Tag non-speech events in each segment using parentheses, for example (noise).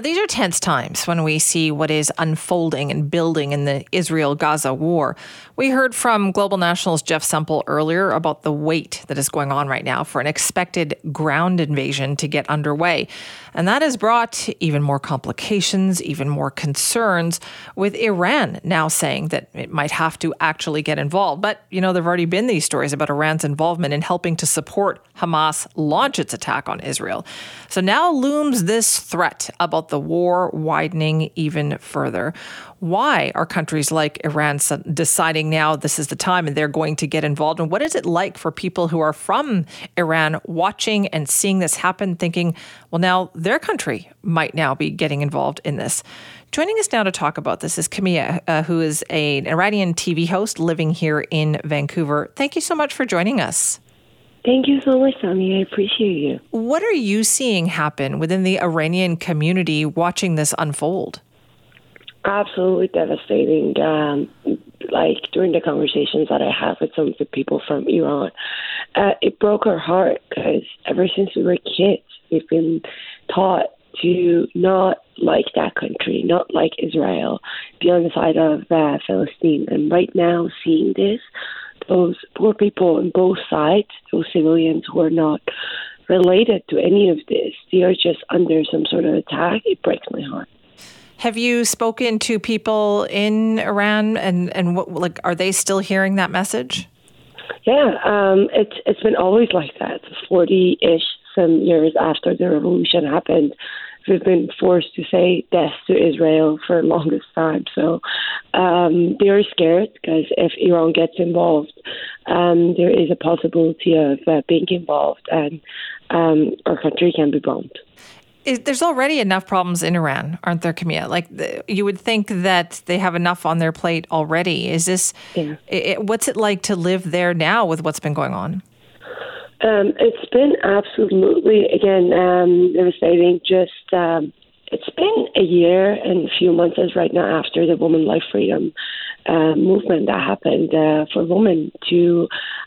These are tense times when we see what is unfolding and building in the Israel Gaza war. We heard from Global National's Jeff Semple earlier about the wait that is going on right now for an expected ground invasion to get underway. And that has brought even more complications, even more concerns, with Iran now saying that it might have to actually get involved. But, you know, there have already been these stories about Iran's involvement in helping to support Hamas launch its attack on Israel. So now looms this threat about the war widening even further. Why are countries like Iran deciding now this is the time and they're going to get involved? And what is it like for people who are from Iran watching and seeing this happen, thinking, well, now their country might now be getting involved in this? Joining us now to talk about this is Kimia, uh, who is an Iranian TV host living here in Vancouver. Thank you so much for joining us. Thank you so much, Sammy. I appreciate you. What are you seeing happen within the Iranian community watching this unfold? Absolutely devastating. Um, like during the conversations that I have with some of the people from Iran, uh, it broke our heart because ever since we were kids, we've been taught to not like that country, not like Israel, be on the side of uh, Palestine. And right now, seeing this, those poor people on both sides, those civilians who are not related to any of this, they are just under some sort of attack. It breaks my heart. Have you spoken to people in Iran, and and what like are they still hearing that message? Yeah, um, it's it's been always like that. Forty ish some years after the revolution happened, we've been forced to say death to Israel for the longest time. So um, they are scared because if Iran gets involved, um, there is a possibility of uh, being involved, and um, our country can be bombed is, there's already enough problems in Iran, aren't there, Kimia? Like the, you would think that they have enough on their plate already. Is this? Yeah. It, what's it like to live there now with what's been going on? Um, it's been absolutely again um, devastating. Just um, it's been a year and a few months right now after the Women Life Freedom uh, movement that happened uh, for women to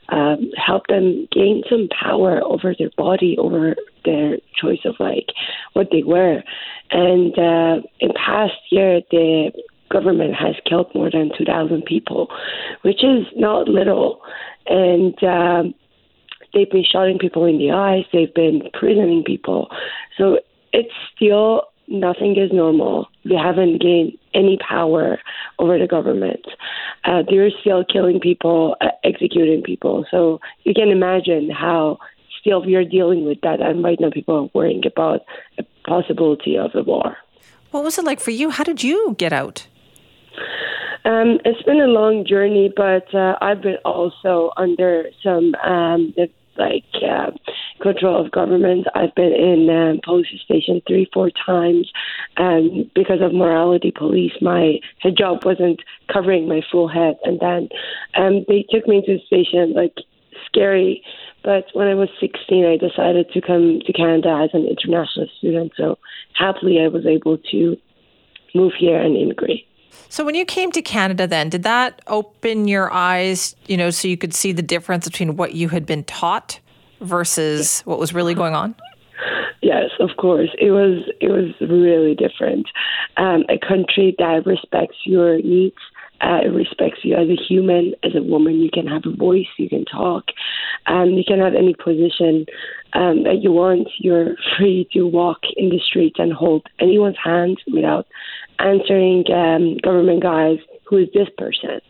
um, help them gain some power over their body, over their choice of like what they wear. And uh, in past year, the government has killed more than 2,000 people, which is not little. And um, they've been shooting people in the eyes, they've been imprisoning people. So it's still nothing is normal. They haven't gained any power over the government. Uh, they're still killing people, uh, executing people. So you can imagine how still we are dealing with that, and right now people are worrying about the possibility of a war. What was it like for you? How did you get out? Um, it's been a long journey, but uh, I've been also under some um, like uh, control of government. I've been in um, police station three, four times, and because of morality police, my hijab wasn't covering my full head, and then um, they took me to the station like scary. But when I was 16, I decided to come to Canada as an international student. So happily, I was able to move here and immigrate. So when you came to Canada then, did that open your eyes, you know, so you could see the difference between what you had been taught versus what was really going on? Yes, of course. It was it was really different. Um, a country that respects your needs, uh, it respects you as a human, as a woman. You can have a voice, you can talk, um, you can have any position um, that you want. You're free to walk in the streets and hold anyone's hand without answering um, government guys, who is this person?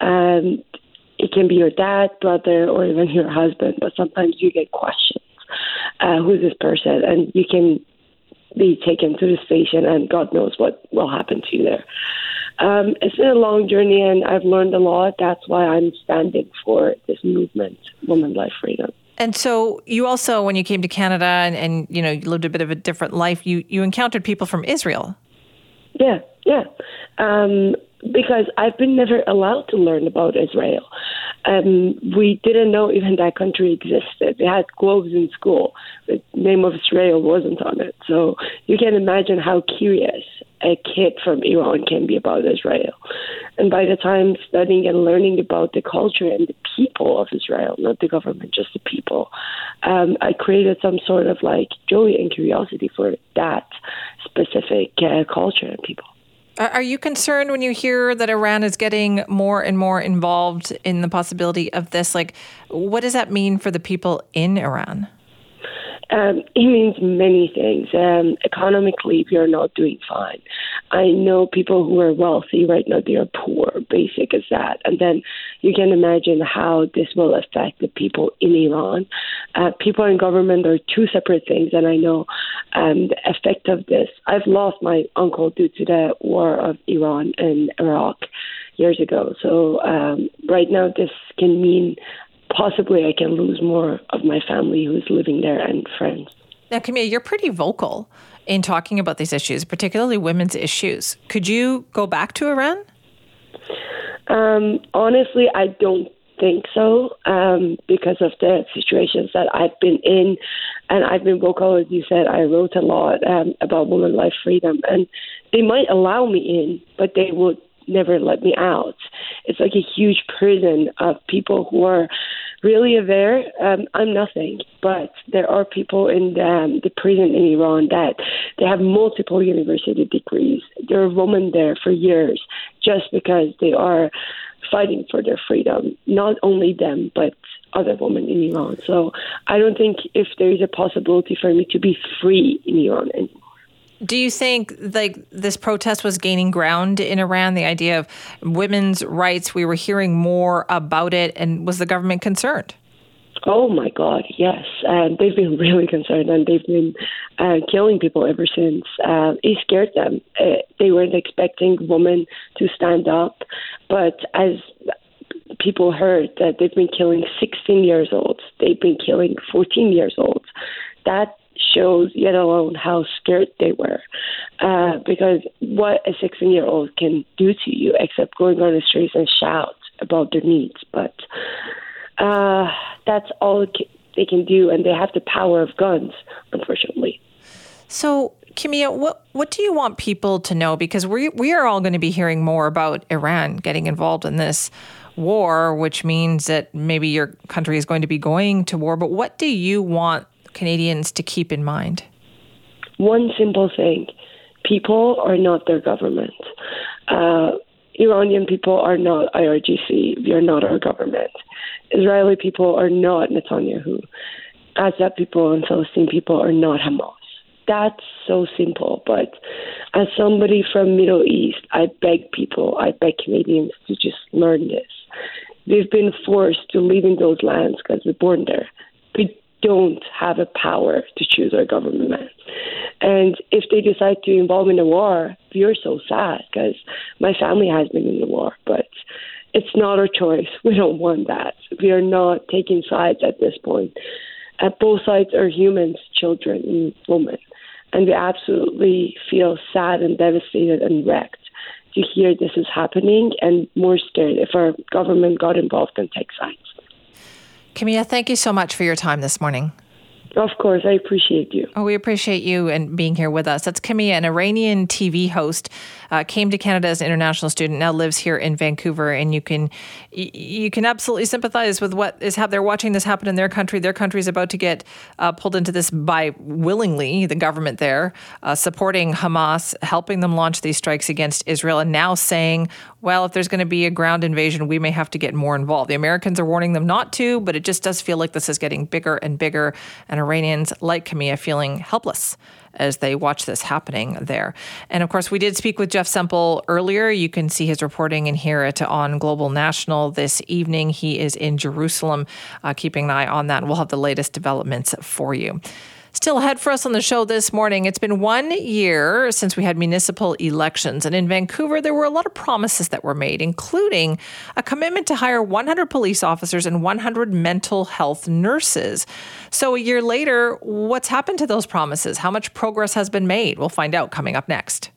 Um, it can be your dad, brother, or even your husband, but sometimes you get questions. Uh, who's this person? And you can be taken to the station, and God knows what will happen to you there. Um, it's been a long journey, and I've learned a lot. That's why I'm standing for this movement, Women Life Freedom. And so you also, when you came to Canada and, and you know you lived a bit of a different life, you you encountered people from Israel. Yeah, yeah. Um, because I've been never allowed to learn about Israel. Um, we didn't know even that country existed. They had globes in school. The name of Israel wasn't on it. So you can imagine how curious a kid from Iran can be about Israel. And by the time studying and learning about the culture and the people of Israel, not the government, just the people, um, I created some sort of like joy and curiosity for that specific uh, culture and people. Are you concerned when you hear that Iran is getting more and more involved in the possibility of this? Like, what does that mean for the people in Iran? Um, it means many things. Um, economically, we are not doing fine. I know people who are wealthy right now; they are poor. Basic as that, and then you can imagine how this will affect the people in Iran. Uh, people in government are two separate things, and I know um, the effect of this. I've lost my uncle due to the war of Iran and Iraq years ago. So um, right now, this can mean possibly I can lose more of my family who's living there and friends. Now, Kimia, you're pretty vocal in talking about these issues, particularly women's issues. Could you go back to Iran? Um, honestly, I don't think so um, because of the situations that I've been in. And I've been vocal, as you said, I wrote a lot um, about women life freedom. And they might allow me in, but they would never let me out. It's like a huge prison of people who are really aware. Um, I'm nothing, but there are people in the, um, the prison in Iran that they have multiple university degrees. There are women there for years just because they are fighting for their freedom. Not only them, but other women in Iran. So I don't think if there is a possibility for me to be free in Iran anymore. Do you think like this protest was gaining ground in Iran? The idea of women's rights, we were hearing more about it, and was the government concerned? Oh my God, yes. Uh, they've been (laughs) really concerned, and they've been uh, killing people ever since. Uh, it scared them. Uh, they weren't expecting women to stand up, but as people heard that they've been killing 16 years olds, they've been killing 14 years olds. That shows, yet alone how scared they were. Uh, because what a 16 year old can do to you except going on the streets and shout about their needs. But uh, that's all they can do, and they have the power of guns, unfortunately. So, Kimia, what what do you want people to know? Because we we are all going to be hearing more about Iran getting involved in this war, which means that maybe your country is going to be going to war. But what do you want Canadians to keep in mind? One simple thing people are not their government. Uh, Iranian people are not IRGC. We are not our government. Israeli people are not Netanyahu. Gaza people and Palestinian people are not Hamas. That's so simple. But as somebody from Middle East, I beg people, I beg Canadians to just learn this. We've been forced to live in those lands because we're born there. Don't have a power to choose our government. And if they decide to involve in a war, we are so sad because my family has been in the war, but it's not our choice. (laughs) We don't want that. We are not taking sides at this point. At both sides are humans, children, and women. And we absolutely feel sad and devastated and wrecked to hear this is happening and more scared if our government got involved and take sides. Kimia, thank you so much for your time this morning. Of course, I appreciate you. Oh, we appreciate you and being here with us. That's Kimia, an Iranian TV host, uh, came to Canada as an international student, now lives here in Vancouver, and you can you can absolutely sympathize with what is happening. They're watching this happen in their country. Their country is about to get uh, pulled into this by willingly the government there uh, supporting Hamas, helping them launch these strikes against Israel, and now saying, well, if there's going to be a ground invasion, we may have to get more involved. The Americans are warning them not to, but it just does feel like this is getting bigger and bigger, and Iranians like Kimia feeling helpless as they watch this happening there. And of course, we did speak with Jeff Semple earlier. You can see his reporting and hear it on Global National this evening. He is in Jerusalem, uh, keeping an eye on that. And we'll have the latest developments for you. Still ahead for us on the show this morning. It's been one year since we had municipal elections. And in Vancouver, there were a lot of promises that were made, including a commitment to hire 100 police officers and 100 mental health nurses. So a year later, what's happened to those promises? How much progress has been made? We'll find out coming up next.